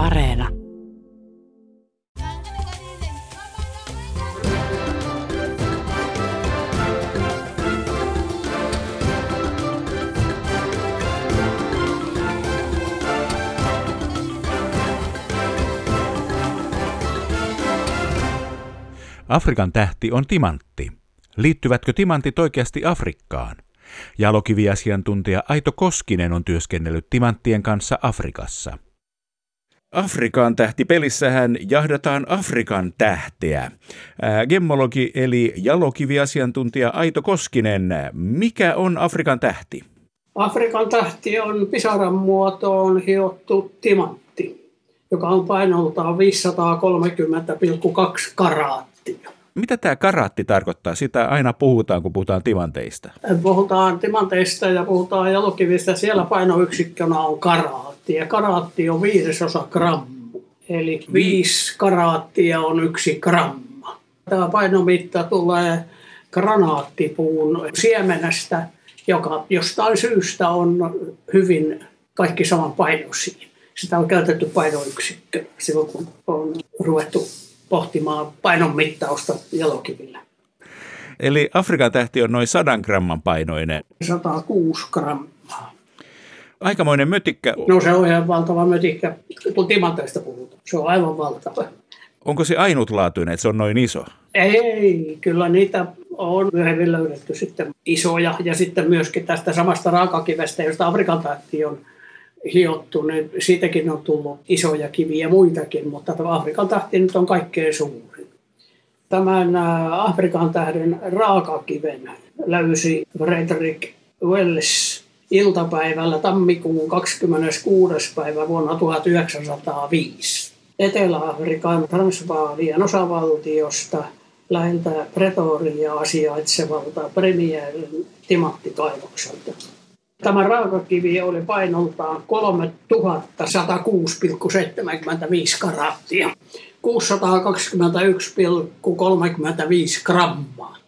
Areena. Afrikan tähti on timantti. Liittyvätkö timantit oikeasti Afrikkaan? Jalokiviasiantuntija Aito Koskinen on työskennellyt timanttien kanssa Afrikassa. Afrikan tähtipelissähän jahdataan Afrikan tähteä. Gemmologi eli jalokiviasiantuntija Aito Koskinen, mikä on Afrikan tähti? Afrikan tähti on pisaran muotoon hiottu timantti, joka on painoltaan 530,2 karaattia. Mitä tämä karaatti tarkoittaa? Sitä aina puhutaan, kun puhutaan timanteista. Puhutaan timanteista ja puhutaan jalokivistä. Siellä painoyksikkönä on karaatti ja karaatti on viidesosa grammu. Eli viisi karaattia on yksi gramma. Tämä painomitta tulee granaattipuun siemenestä, joka jostain syystä on hyvin kaikki saman painoisia. Sitä on käytetty painoyksikkö silloin, kun on ruvettu pohtimaan painon mittausta jalokivillä. Eli Afrikan tähti on noin 100 gramman painoinen. 106 grammaa. Aikamoinen mötikkä. No se on ihan valtava mötikkä, kun timanteista puhutaan. Se on aivan valtava. Onko se ainutlaatuinen, että se on noin iso? Ei, kyllä niitä on myöhemmin löydetty sitten isoja. Ja sitten myöskin tästä samasta raakakivestä, josta Afrikan tähti on hiottu, niin siitäkin on tullut isoja kiviä muitakin, mutta tämä Afrikan tähti nyt on kaikkein suurin. Tämän Afrikan tähden raakakiven löysi Frederick Wells iltapäivällä tammikuun 26. päivä vuonna 1905. Etelä-Afrikan Transvaalian osavaltiosta läheltä Pretoriaa sijaitsevalta Premierin timanttikaivokselta. Tämä raakakivi oli painoltaan 3106,75 karattia, 621,35 grammaa.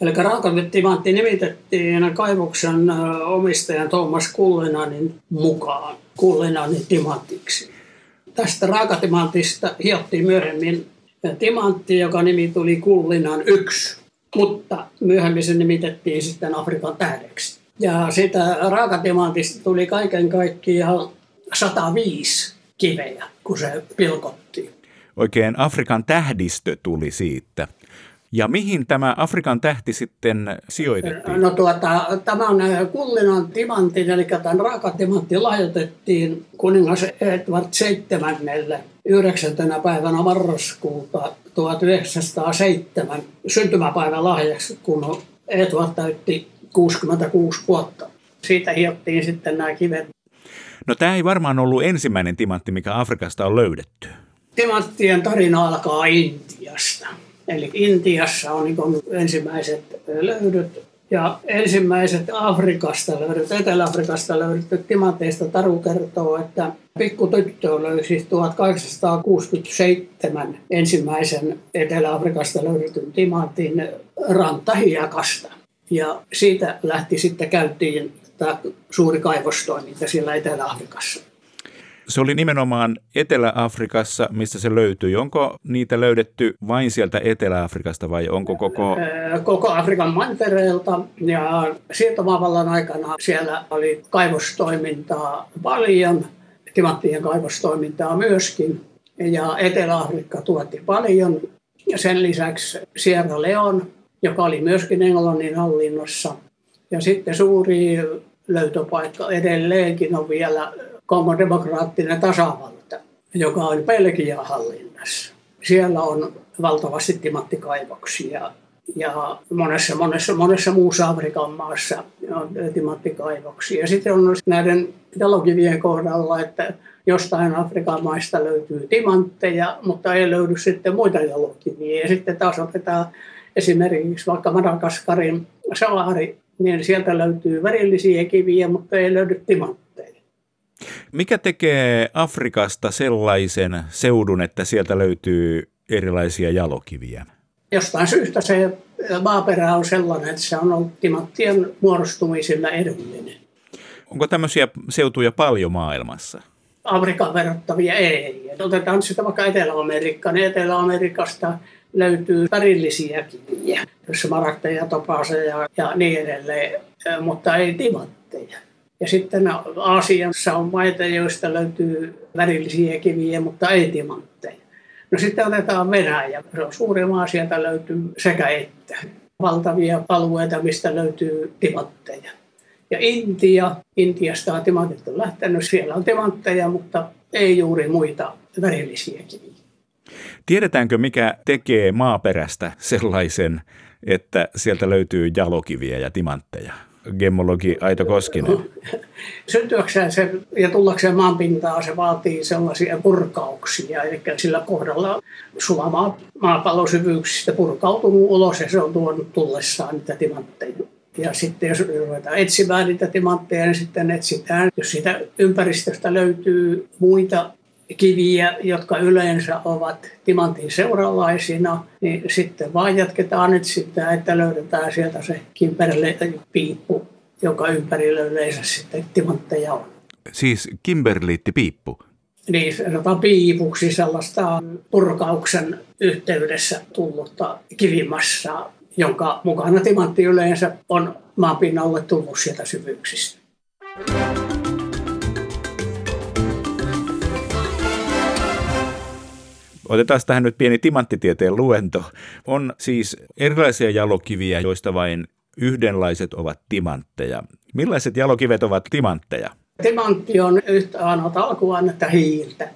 Eli raakatimantti nimitettiin kaivoksen omistajan Thomas Kullinanin mukaan Kullinanin timantiksi. Tästä raakatimantista hiottiin myöhemmin timantti, joka nimi tuli Kullinan 1, mutta myöhemmin se nimitettiin sitten Afrikan tähdeksi. Ja sitä raakatimantista tuli kaiken kaikkiaan 105 kiveä, kun se pilkottiin. Oikein Afrikan tähdistö tuli siitä. Ja mihin tämä Afrikan tähti sitten sijoitettiin? No tuota, tämän kullinan timantin, eli tämän raakatimantti lahjoitettiin kuningas Edward VII. 9. päivänä marraskuuta 1907 syntymäpäivän lahjaksi, kun Edward täytti 66 vuotta. Siitä hiottiin sitten nämä kivet. No tämä ei varmaan ollut ensimmäinen timantti, mikä Afrikasta on löydetty. Timanttien tarina alkaa Intiasta. Eli Intiassa on niin ensimmäiset löydöt ja ensimmäiset Afrikasta löydyt, Etelä-Afrikasta löydyt timanteista Taru kertoo, että pikkutyttö löysi 1867 ensimmäisen Etelä-Afrikasta löydetyn timantin rantahiakasta. Ja siitä lähti sitten käytiin tämä suuri kaivostoiminta siellä Etelä-Afrikassa. Se oli nimenomaan Etelä-Afrikassa, missä se löytyi. Onko niitä löydetty vain sieltä Etelä-Afrikasta vai onko koko... Koko Afrikan mantereelta ja siirtomaavallan aikana siellä oli kaivostoimintaa paljon, timanttien kaivostoimintaa myöskin. Ja Etelä-Afrikka tuotti paljon. Ja sen lisäksi Sierra Leone, joka oli myöskin Englannin hallinnossa. Ja sitten suuri löytöpaikka edelleenkin on vielä Kongon demokraattinen tasavalta, joka on Belgian hallinnassa. Siellä on valtavasti timanttikaivoksia ja monessa, monessa, monessa muussa Afrikan maassa on timanttikaivoksia. Ja sitten on näiden jalokivien kohdalla, että jostain Afrikan maista löytyy timantteja, mutta ei löydy sitten muita jalokiviä. Ja sitten taas otetaan esimerkiksi vaikka Madagaskarin saari, niin sieltä löytyy värillisiä kiviä, mutta ei löydy timantteja. Mikä tekee Afrikasta sellaisen seudun, että sieltä löytyy erilaisia jalokiviä? Jostain syystä se maaperä on sellainen, että se on timanttien muodostumisilla edullinen. Onko tämmöisiä seutuja paljon maailmassa? Afrikan verrattavia ei. Otetaan sitä vaikka Etelä-Amerikka, niin Etelä-Amerikasta löytyy värillisiä kiviä, smaragdeja, topaseja ja niin edelleen, mutta ei timantteja. Ja sitten Aasiassa on maita, joista löytyy värillisiä kiviä, mutta ei timantteja. No sitten otetaan Venäjä. Se on suuri maa, sieltä löytyy sekä että. Valtavia alueita, mistä löytyy timantteja. Ja Intia, Intiasta on timantit on lähtenyt. Siellä on timantteja, mutta ei juuri muita värillisiä kiviä. Tiedetäänkö, mikä tekee maaperästä sellaisen, että sieltä löytyy jalokiviä ja timantteja? Gemmologi Aito Koskinen. Syntyäkseen se ja tullakseen maanpintaan se vaatii sellaisia purkauksia, eli sillä kohdalla sulama maapallon syvyyksistä purkautunut ulos ja se on tuonut tullessaan niitä timantteja. Ja sitten jos ruvetaan etsimään niitä timantteja, niin sitten etsitään, jos siitä ympäristöstä löytyy muita kiviä, jotka yleensä ovat timantin seuralaisina, niin sitten vaan jatketaan nyt sitä, että löydetään sieltä se kimberle piippu, joka ympärillä yleensä sitten timantteja on. Siis kimberliitti-piippu? Niin, sanotaan piipuksi sellaista purkauksen yhteydessä tullutta kivimassaa, jonka mukana timantti yleensä on maanpinnalle tullut sieltä syvyyksistä. Otetaan tähän nyt pieni timanttitieteen luento. On siis erilaisia jalokiviä, joista vain yhdenlaiset ovat timantteja. Millaiset jalokivet ovat timantteja? Timantti on yhtä ainoa alkuainetta hiiltä.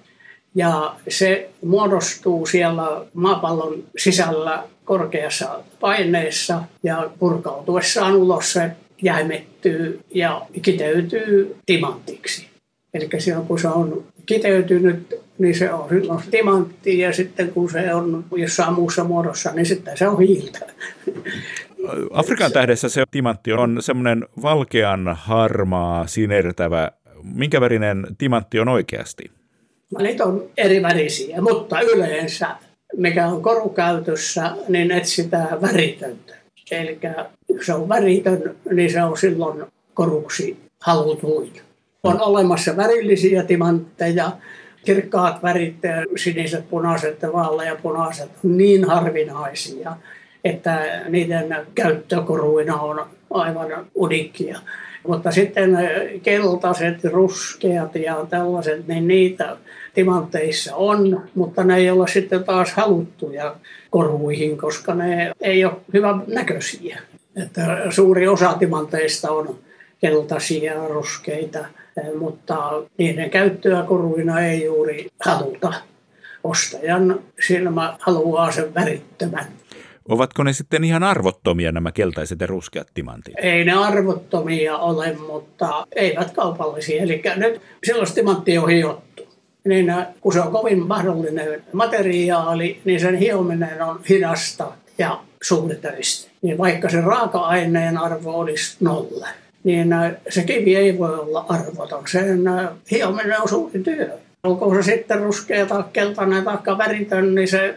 Ja se muodostuu siellä maapallon sisällä korkeassa paineessa ja purkautuessaan ulos se jäimettyy ja kiteytyy timantiksi. Eli silloin kun se on kiteytynyt, niin se on silloin timantti ja sitten kun se on jossain muussa muodossa, niin sitten se on hiiltä. Afrikan tähdessä se timantti on semmoinen valkean harmaa, sinertävä. Minkä värinen timantti on oikeasti? Niitä on eri värisiä, mutta yleensä mikä on korukäytössä, niin etsitään väritöntä. Eli jos se on väritön, niin se on silloin koruksi halutuin. On olemassa värillisiä timantteja, kirkkaat värit, siniset, punaiset ja vaaleanpunaiset niin harvinaisia, että niiden käyttökoruina on aivan uniikkia. Mutta sitten keltaiset, ruskeat ja tällaiset, niin niitä timantteissa on, mutta ne ei ole sitten taas haluttuja koruihin, koska ne ei ole hyvän näköisiä. Että suuri osa timanteista on keltaisia, ruskeita, mutta niiden käyttöä koruina ei juuri haluta. Ostajan silmä haluaa sen värittömän. Ovatko ne sitten ihan arvottomia nämä keltaiset ja ruskeat timantit? Ei ne arvottomia ole, mutta eivät kaupallisia. Eli nyt sellaista timanttia on hiottu. Niin kun se on kovin mahdollinen materiaali, niin sen hiominen on hidasta ja suuritöistä. Niin vaikka se raaka-aineen arvo olisi nolla, niin se kivi ei voi olla arvoton. Sen hiominen on suuri työ. Onko se sitten ruskea tai keltainen tai väritön, niin se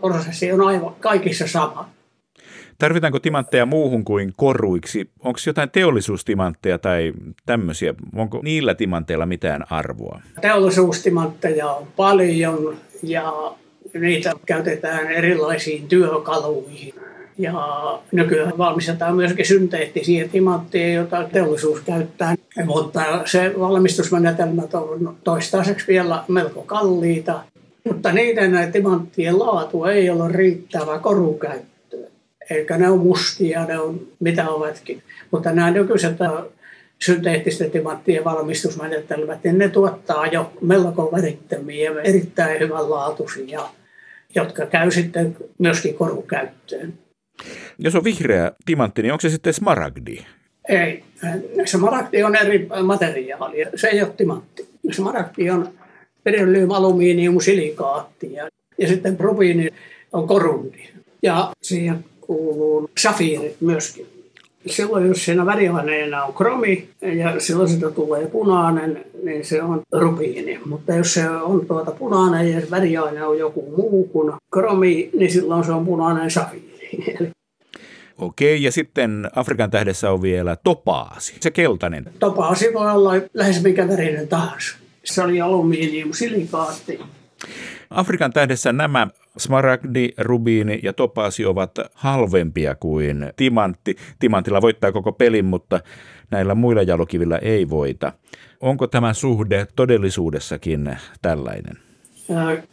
prosessi on aivan kaikissa sama. Tarvitaanko timantteja muuhun kuin koruiksi? Onko jotain teollisuustimantteja tai tämmöisiä? Onko niillä timanteilla mitään arvoa? Teollisuustimantteja on paljon ja niitä käytetään erilaisiin työkaluihin. Ja nykyään valmistetaan myöskin synteettisiä timantteja, joita teollisuus käyttää. Mutta se valmistusmenetelmät on toistaiseksi vielä melko kalliita. Mutta niiden timanttien laatu ei ole riittävä korukäyttöön. Eikä ne on mustia, ne on mitä ovatkin. Mutta nämä nykyiset synteettisten timanttien valmistusmenetelmät, niin ne tuottaa jo melko värittömiä, erittäin hyvänlaatuisia, jotka käy sitten myöskin korukäyttöön. Jos on vihreä timantti, niin onko se sitten smaragdi? Ei. Smaragdi on eri materiaali. Se ei ole timantti. Smaragdi on beryllium, alumiinium, silikaatti ja, ja sitten probiini on korundi. Ja siihen kuuluu safiirit myöskin. Silloin jos siinä väriaineena on kromi ja silloin sitä tulee punainen, niin se on rubiini. Mutta jos se on tuota punainen ja väriaine on joku muu kuin kromi, niin silloin se on punainen safiiri. Okei, ja sitten Afrikan tähdessä on vielä topaasi, se keltainen. Topaasi voi olla lähes mikä värinen tahansa. Se oli alumiiniumsilikaatti. Afrikan tähdessä nämä smaragdi, rubiini ja topaasi ovat halvempia kuin timantti. Timantilla voittaa koko pelin, mutta näillä muilla jalokivillä ei voita. Onko tämä suhde todellisuudessakin tällainen?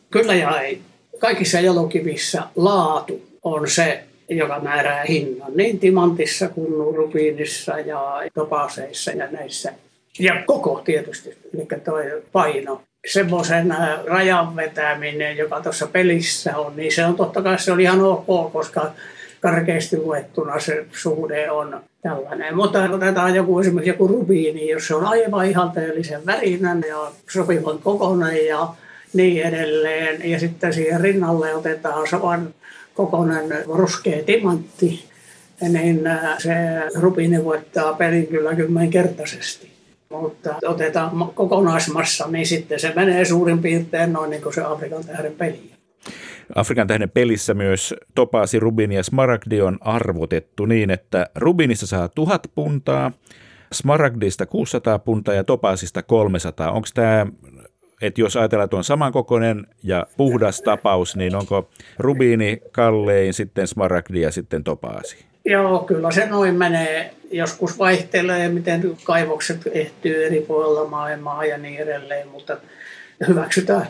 Kyllä ja ei. Kaikissa jalokivissä laatu on se, joka määrää hinnan, niin timantissa kuin rubiinissa ja topaaseissa ja näissä. Ja koko tietysti, eli tuo paino semmoisen äh, rajan vetäminen, joka tuossa pelissä on, niin se on totta kai se on ihan ok, koska karkeasti luettuna se suhde on tällainen. Mutta otetaan joku esimerkiksi joku rubiini, jos se on aivan ihanteellisen värinen ja sopivan kokoinen ja niin edelleen. Ja sitten siihen rinnalle otetaan saman kokoinen ruskea timantti, niin äh, se rubiini voittaa pelin kyllä kymmenkertaisesti. Mutta otetaan kokonaismassa, niin sitten se menee suurin piirtein noin niin kuin se Afrikan tähden peli. Afrikan tähden pelissä myös topaasi, rubini ja smaragdi on arvotettu niin, että rubinista saa tuhat puntaa, smaragdista 600 puntaa ja topaasista 300. Onko tämä, että jos ajatellaan, että on samankokoinen ja puhdas tapaus, niin onko rubiini kallein, sitten smaragdi ja sitten topaasi? Joo, kyllä se noin menee. Joskus vaihtelee, miten kaivokset ehtyy eri puolilla maailmaa ja niin edelleen, mutta hyväksytään.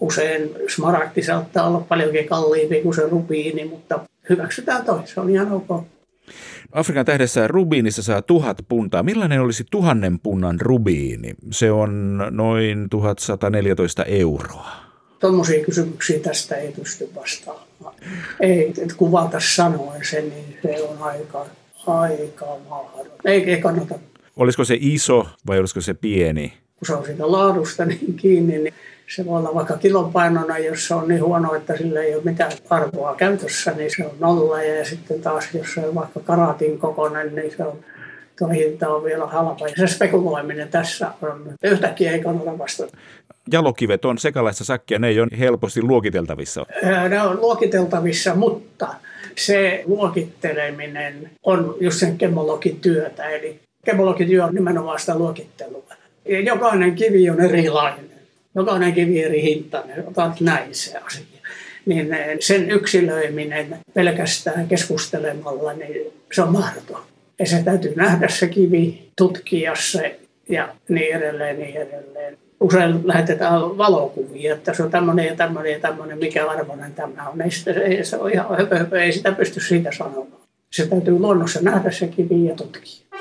Usein smaragdi saattaa olla paljonkin kalliimpi kuin se rubiini, mutta hyväksytään toi, se on ihan ok. Afrikan tähdessä rubiinissa saa tuhat puntaa. Millainen olisi tuhannen punnan rubiini? Se on noin 1114 euroa. Tuommoisia kysymyksiä tästä ei pysty vastaamaan ei että kuvata sanoen sen, niin se on aika, aika mahdoton. Ei, ei kannata. Olisiko se iso vai olisiko se pieni? Kun se on siitä laadusta niin kiinni, niin se voi olla vaikka kilopainona, jos se on niin huono, että sillä ei ole mitään arvoa käytössä, niin se on nolla. Ja sitten taas, jos se on vaikka karatin kokoinen, niin se on tuo hinta on vielä halpa. Ja se spekuloiminen tässä on, yhtäkkiä ei kannata vastata jalokivet on sekalaista sakkia, ne ei ole helposti luokiteltavissa. Ne on luokiteltavissa, mutta se luokitteleminen on just sen kemologityötä. Eli kemologityö on nimenomaan sitä luokittelua. Jokainen kivi on erilainen. Jokainen kivi eri hintainen. Otat näin se asia. Niin sen yksilöiminen pelkästään keskustelemalla, niin se on mahdoton. Ja se täytyy nähdä se kivi, tutkia se ja niin edelleen, niin edelleen usein lähetetään valokuvia, että se on tämmöinen ja tämmöinen ja tämmöinen, mikä arvoinen tämä on. Ei, sitä, se on ihan ei sitä pysty siitä sanomaan. Se täytyy luonnossa nähdä se kivi ja tutkia.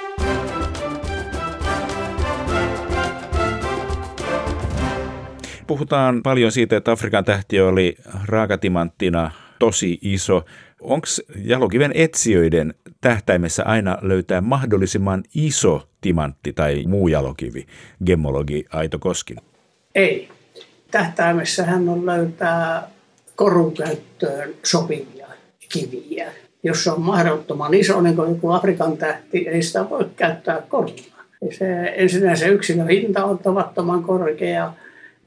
Puhutaan paljon siitä, että Afrikan tähti oli raakatimanttina tosi iso. Onko jalokiven etsijöiden tähtäimessä aina löytää mahdollisimman iso timantti tai muu jalokivi, gemmologi Aito Koskin? Ei. Tähtäimessä hän on löytää korunkäyttöön sopivia kiviä. Jos se on mahdottoman iso, niin kuin joku Afrikan tähti, ei sitä voi käyttää koruna. Se, ensinnäkin se yksilön hinta on tavattoman korkea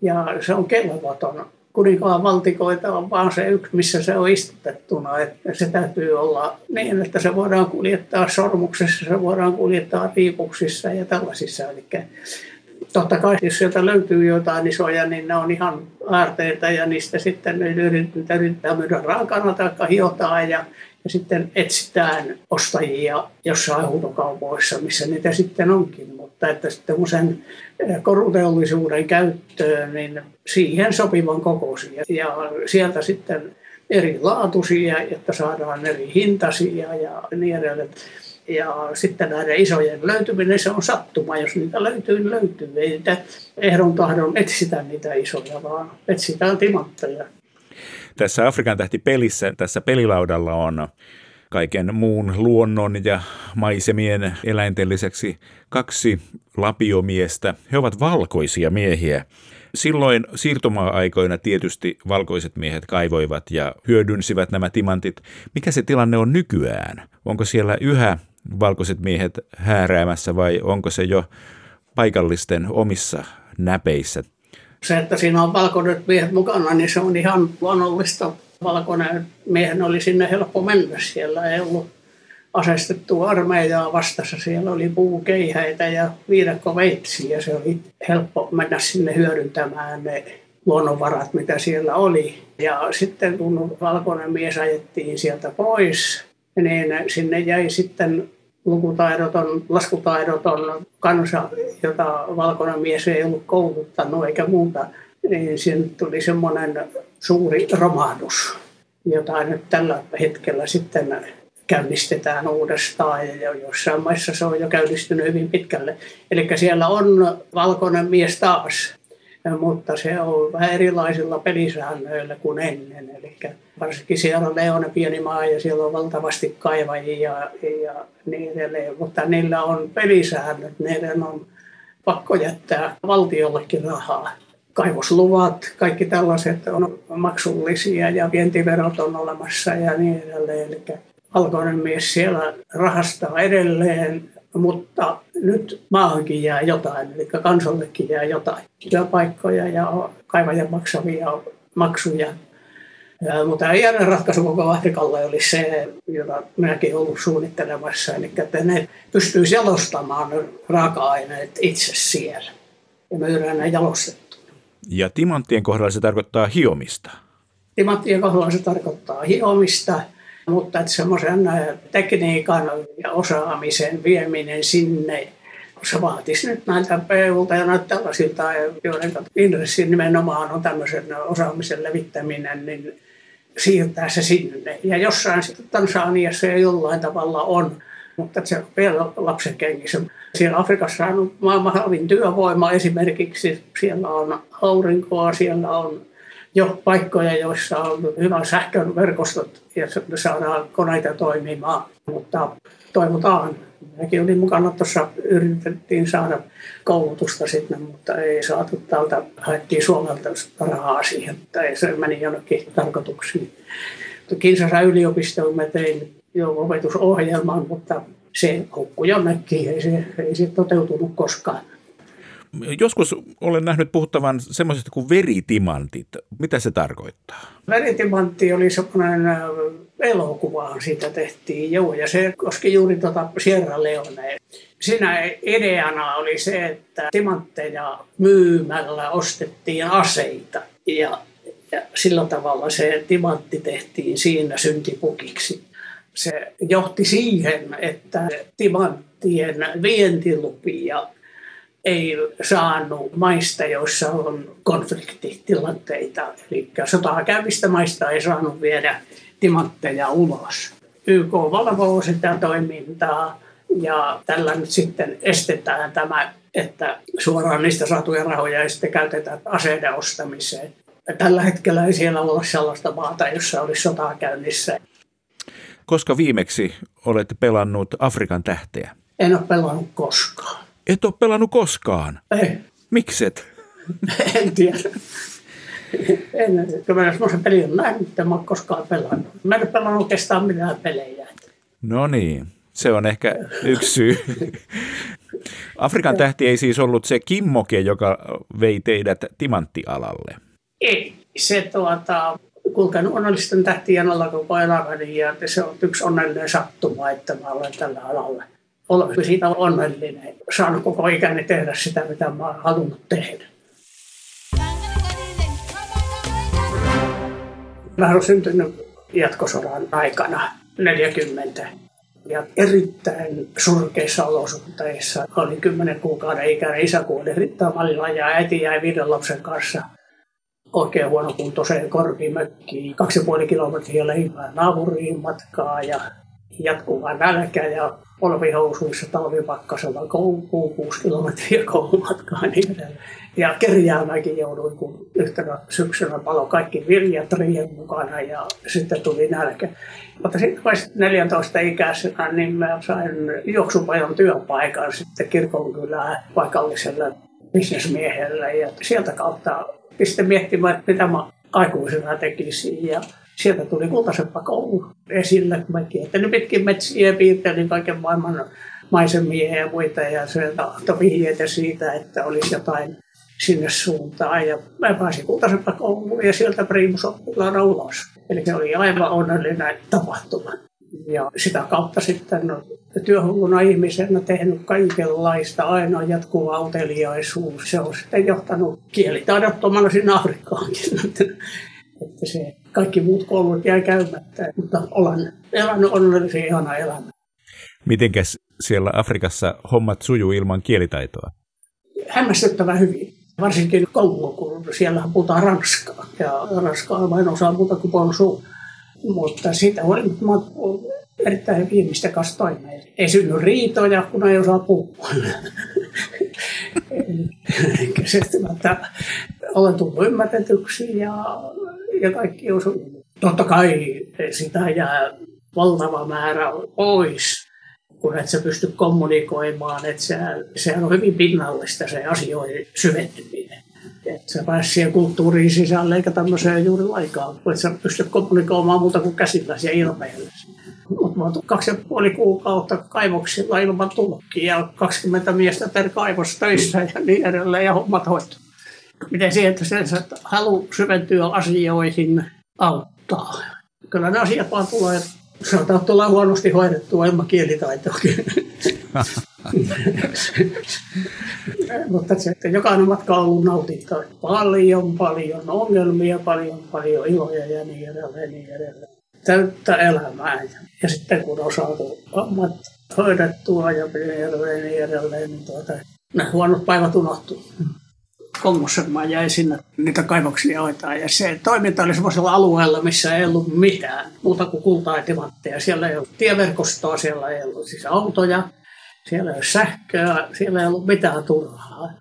ja se on kelvoton kuninkaan valtikoita on vaan se yksi, missä se on istutettuna. Että se täytyy olla niin, että se voidaan kuljettaa sormuksessa, se voidaan kuljettaa riipuksissa ja tällaisissa. Eli totta kai, jos sieltä löytyy jotain isoja, niin ne on ihan aarteita ja niistä sitten yritetään, yritetään myydä raakana tai hiotaan ja, ja sitten etsitään ostajia jossain huutokaupoissa, missä niitä sitten onkin. Mutta että sitten sen eh, koruteollisuuden käyttöön, niin siihen sopivan kokoisia. Ja sieltä sitten eri laatuisia, että saadaan eri hintaisia ja niin edelleen. Ja sitten näiden isojen löytyminen, se on sattuma. Jos niitä löytyy, niin löytyy. Ei niitä ehdon tahdon etsitä niitä isoja, vaan etsitään timantteja. Tässä Afrikan tähti pelissä, tässä pelilaudalla on kaiken muun luonnon ja maisemien eläinten lisäksi kaksi lapiomiestä. He ovat valkoisia miehiä. Silloin siirtomaa-aikoina tietysti valkoiset miehet kaivoivat ja hyödynsivät nämä timantit. Mikä se tilanne on nykyään? Onko siellä yhä valkoiset miehet hääräämässä vai onko se jo paikallisten omissa näpeissä? Se, että siinä on valkoiset miehet mukana, niin se on ihan luonnollista. Valkoinen miehen oli sinne helppo mennä. Siellä ei ollut asestettu armeijaa vastassa. Siellä oli puukeihäitä ja viidakkoveitsiä. Se oli helppo mennä sinne hyödyntämään ne luonnonvarat, mitä siellä oli. Ja sitten kun valkoinen mies ajettiin sieltä pois, niin sinne jäi sitten lukutaidoton, laskutaidoton kansa, jota valkoinen mies ei ollut kouluttanut eikä muuta, niin siinä tuli semmoinen suuri romahdus, jota nyt tällä hetkellä sitten käynnistetään uudestaan ja jossain maissa se on jo käynnistynyt hyvin pitkälle. Eli siellä on valkoinen mies taas, mutta se on vähän erilaisilla pelisäännöillä kuin ennen. Eli varsinkin siellä on Leone pieni maa ja siellä on valtavasti kaivajia ja niin edelleen, mutta niillä on pelisäännöt, niiden on pakko jättää valtiollekin rahaa. Kaivosluvat, kaikki tällaiset on maksullisia ja vientiverot on olemassa ja niin edelleen. Eli valkoinen mies siellä rahastaa edelleen, mutta nyt maahankin jää jotain, eli kansallekin jää jotain. Työpaikkoja ja kaivajan maksavia maksuja. Ja, mutta jälleen ratkaisu koko Afrikalle oli se, jota minäkin ollut suunnittelemassa, eli että ne pystyisi jalostamaan raaka-aineet itse siellä ja myydään ne jalostettu. Ja timanttien kohdalla se tarkoittaa hiomista. Timanttien kohdalla se tarkoittaa hiomista – mutta semmoisen äh, tekniikan ja osaamisen vieminen sinne, se vaatisi nyt näitä PUlta ja näitä tällaisilta, joiden intressi nimenomaan on tämmöisen osaamisen levittäminen, niin siirtää se sinne. Ja jossain sitten Tansaniassa ja jollain tavalla on, mutta se on vielä lapsen kengissä. Siellä Afrikassa on maailman halvin työvoima esimerkiksi. Siellä on aurinkoa, siellä on jo paikkoja, joissa on hyvä sähkön verkostot ja saadaan koneita toimimaan. Mutta toivotaan. Minäkin olin mukana tuossa, yritettiin saada koulutusta sitten, mutta ei saatu täältä, haettiin Suomelta rahaa siihen, tai se meni jonnekin tarkoituksiin. Kinsasa yliopistoon mä tein jo opetusohjelman, mutta se hukkui jonnekin, ei se, ei se toteutunut koskaan. Joskus olen nähnyt puhuttavan semmoisesta kuin veritimantit. Mitä se tarkoittaa? Veritimantti oli semmoinen äh, elokuva, siitä tehtiin, joo, ja se koski juuri tuota Sierra Leonea. Siinä ideana oli se, että timantteja myymällä ostettiin aseita, ja, ja sillä tavalla se timantti tehtiin siinä syntipukiksi. Se johti siihen, että timanttien vientilupia ei saanut maista, joissa on konfliktitilanteita. Eli sotaa käyvistä maista ei saanut viedä timantteja ulos. YK valvoo sitä toimintaa ja tällä nyt sitten estetään tämä, että suoraan niistä saatuja rahoja ei sitten käytetä aseiden ostamiseen. Tällä hetkellä ei siellä ole sellaista maata, jossa olisi sotaa käynnissä. Koska viimeksi olet pelannut Afrikan tähteä? En ole pelannut koskaan. Et ole pelannut koskaan? Ei. Mikset? en tiedä. En, kun mä semmoisen pelin on nähnyt, en ole koskaan pelannut. Mä en ole pelannut oikeastaan mitään pelejä. No niin, se on ehkä yksi syy. Afrikan tähti ei siis ollut se kimmoke, joka vei teidät timanttialalle. Ei, se tuota, kulkenut onnellisten tähtien alla koko elämäni ja se on yksi onnellinen sattuma, että mä olen tällä alalla olen siitä onnellinen. Saanut koko ikäni tehdä sitä, mitä mä olen halunnut tehdä. Mä olen syntynyt jatkosodan aikana 40 ja erittäin surkeissa olosuhteissa. Oli kymmenen kuukauden ikäinen isä kuoli rintamalilla ja äiti jäi viiden lapsen kanssa oikein huonokuntoiseen korpimökkiin. Kaksi ja puoli kilometriä leipää naapuriin matkaa ja jatkuva nälkä ja polvihousuissa talvipakkasella kouluun, kuusi kilometriä koulumatkaa niin edelleen. Ja kerjäämäkin jouduin, kun yhtenä syksynä palo kaikki viljat riihen mukana ja sitten tuli nälkä. Mutta sitten vasta 14 ikäisenä, niin mä sain juoksupajon työpaikan sitten kirkonkylään paikalliselle bisnesmiehelle ja sieltä kautta pistin miettimään, että mitä mä aikuisena tekisin. Ja sieltä tuli kultaseppä koulu esille että ne pitkin metsiä piirtelin kaiken maailman maisemia ja muita ja se tahtoi vihjeitä siitä, että olisi jotain sinne suuntaan. Ja mä pääsin kultaseppä kouluun ja sieltä primusoppilaana ulos. Eli se oli aivan onnellinen tapahtuma. Ja sitä kautta sitten työhulluna ihmisenä tehnyt kaikenlaista, aina jatkuva uteliaisuus. Se on sitten johtanut kielitaidottomana sinne Afrikkaankin. että se kaikki muut koulut jäi käymättä, mutta olen elänyt onnellisen ihana elämä. Mitenkäs siellä Afrikassa hommat sujuu ilman kielitaitoa? Hämmästyttävän hyvin. Varsinkin Kongo, kun siellä puhutaan ranskaa. Ja ranskaa en osaa muuta kuin bonjour. Mutta siitä huolimatta mä olen erittäin viimeistä kanssa toimeen. Ei synny riitoja, kun ei osaa puhua. Että olen tullut ymmärretyksi ja, ja kaikki on Totta kai sitä jää valtava määrä pois kun et sä pysty kommunikoimaan, että se, sehän on hyvin pinnallista se asioiden syventyminen. Että sä pääsi siihen kulttuuriin sisälle eikä tämmöiseen juuri laikaan, kun et sä pysty kommunikoimaan muuta kuin käsillä ja ilmeellä. Mutta kaksi ja puoli kuukautta kaivoksilla ilman tulkkia ja 20 miestä per kaivos töissä ja niin edelleen ja hommat hoituu. Miten siihen, että se että halu syventyä asioihin auttaa. Kyllä ne asiat vaan tulee sanotaan, että ollaan huonosti hoidettua ilman kielitaitoakin. Mutta se, että jokainen matka on ollut nautintoa. Paljon, paljon ongelmia, paljon, paljon iloja ja niin edelleen. Niin edelleen. Täyttä elämää. Ja sitten kun on saatu hommat hoidettua ja niin edelleen, niin edelleen, niin tuota, ne huonot päivät unohtuu. Kongossa mä jäin sinne niitä kaivoksia hoitaa. Ja se toiminta oli sellaisella alueella, missä ei ollut mitään muuta kuin kultaa ja timantteja. Siellä ei ollut tieverkostoa, siellä ei ollut siis autoja, siellä ei ollut sähköä, siellä ei ollut mitään turhaa.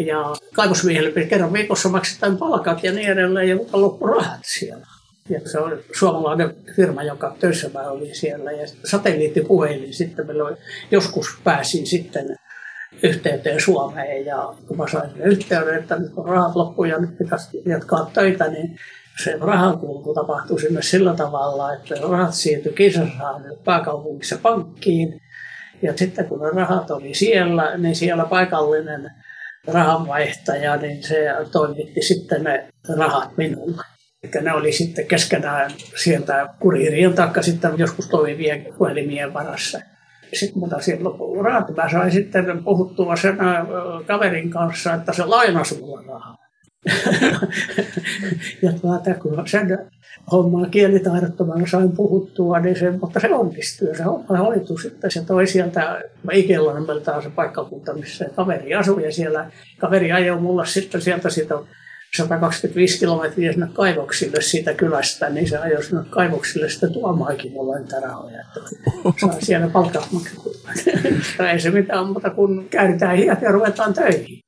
Ja kaivosmiehelle kerran viikossa maksetaan palkat ja niin edelleen, ja loppu rahat siellä. Ja se oli suomalainen firma, joka töissä mä olin siellä. Ja satelliittipuhelin sitten meillä oli, joskus pääsin sitten yhteyteen Suomeen ja kun mä sain yhteyden, että nyt kun rahat loppuivat ja nyt pitäisi jatkaa töitä, niin se rahankulku tapahtui sinne sillä tavalla, että rahat siirtyi Kinsasaan pääkaupungissa pankkiin. Ja sitten kun ne rahat oli siellä, niin siellä paikallinen rahanvaihtaja, niin se toimitti sitten ne rahat minulle. Eli ne oli sitten keskenään sieltä kuriirien taikka sitten joskus toimivien puhelimien varassa sitten muuta siellä rahat. Mä sain sitten puhuttua sen kaverin kanssa, että se lainasi mulle rahaa. ja tuota, kun sen hommaa kielitaidottomana sain puhuttua, niin se, mutta se onnistui. Se homma hoitui sitten. Se toi sieltä Ikellanmelta se paikkakunta, missä kaveri asui. Ja siellä kaveri ajoi mulle sitten sieltä sitä 125 kilometriä sinne kaivoksille siitä kylästä, niin se ajoi sinne kaivoksille sitten tuomaakin mulle niitä rahoja. Saa siellä palkat maksettua. ei se mitään muuta kuin käydään hiat ja ruvetaan töihin.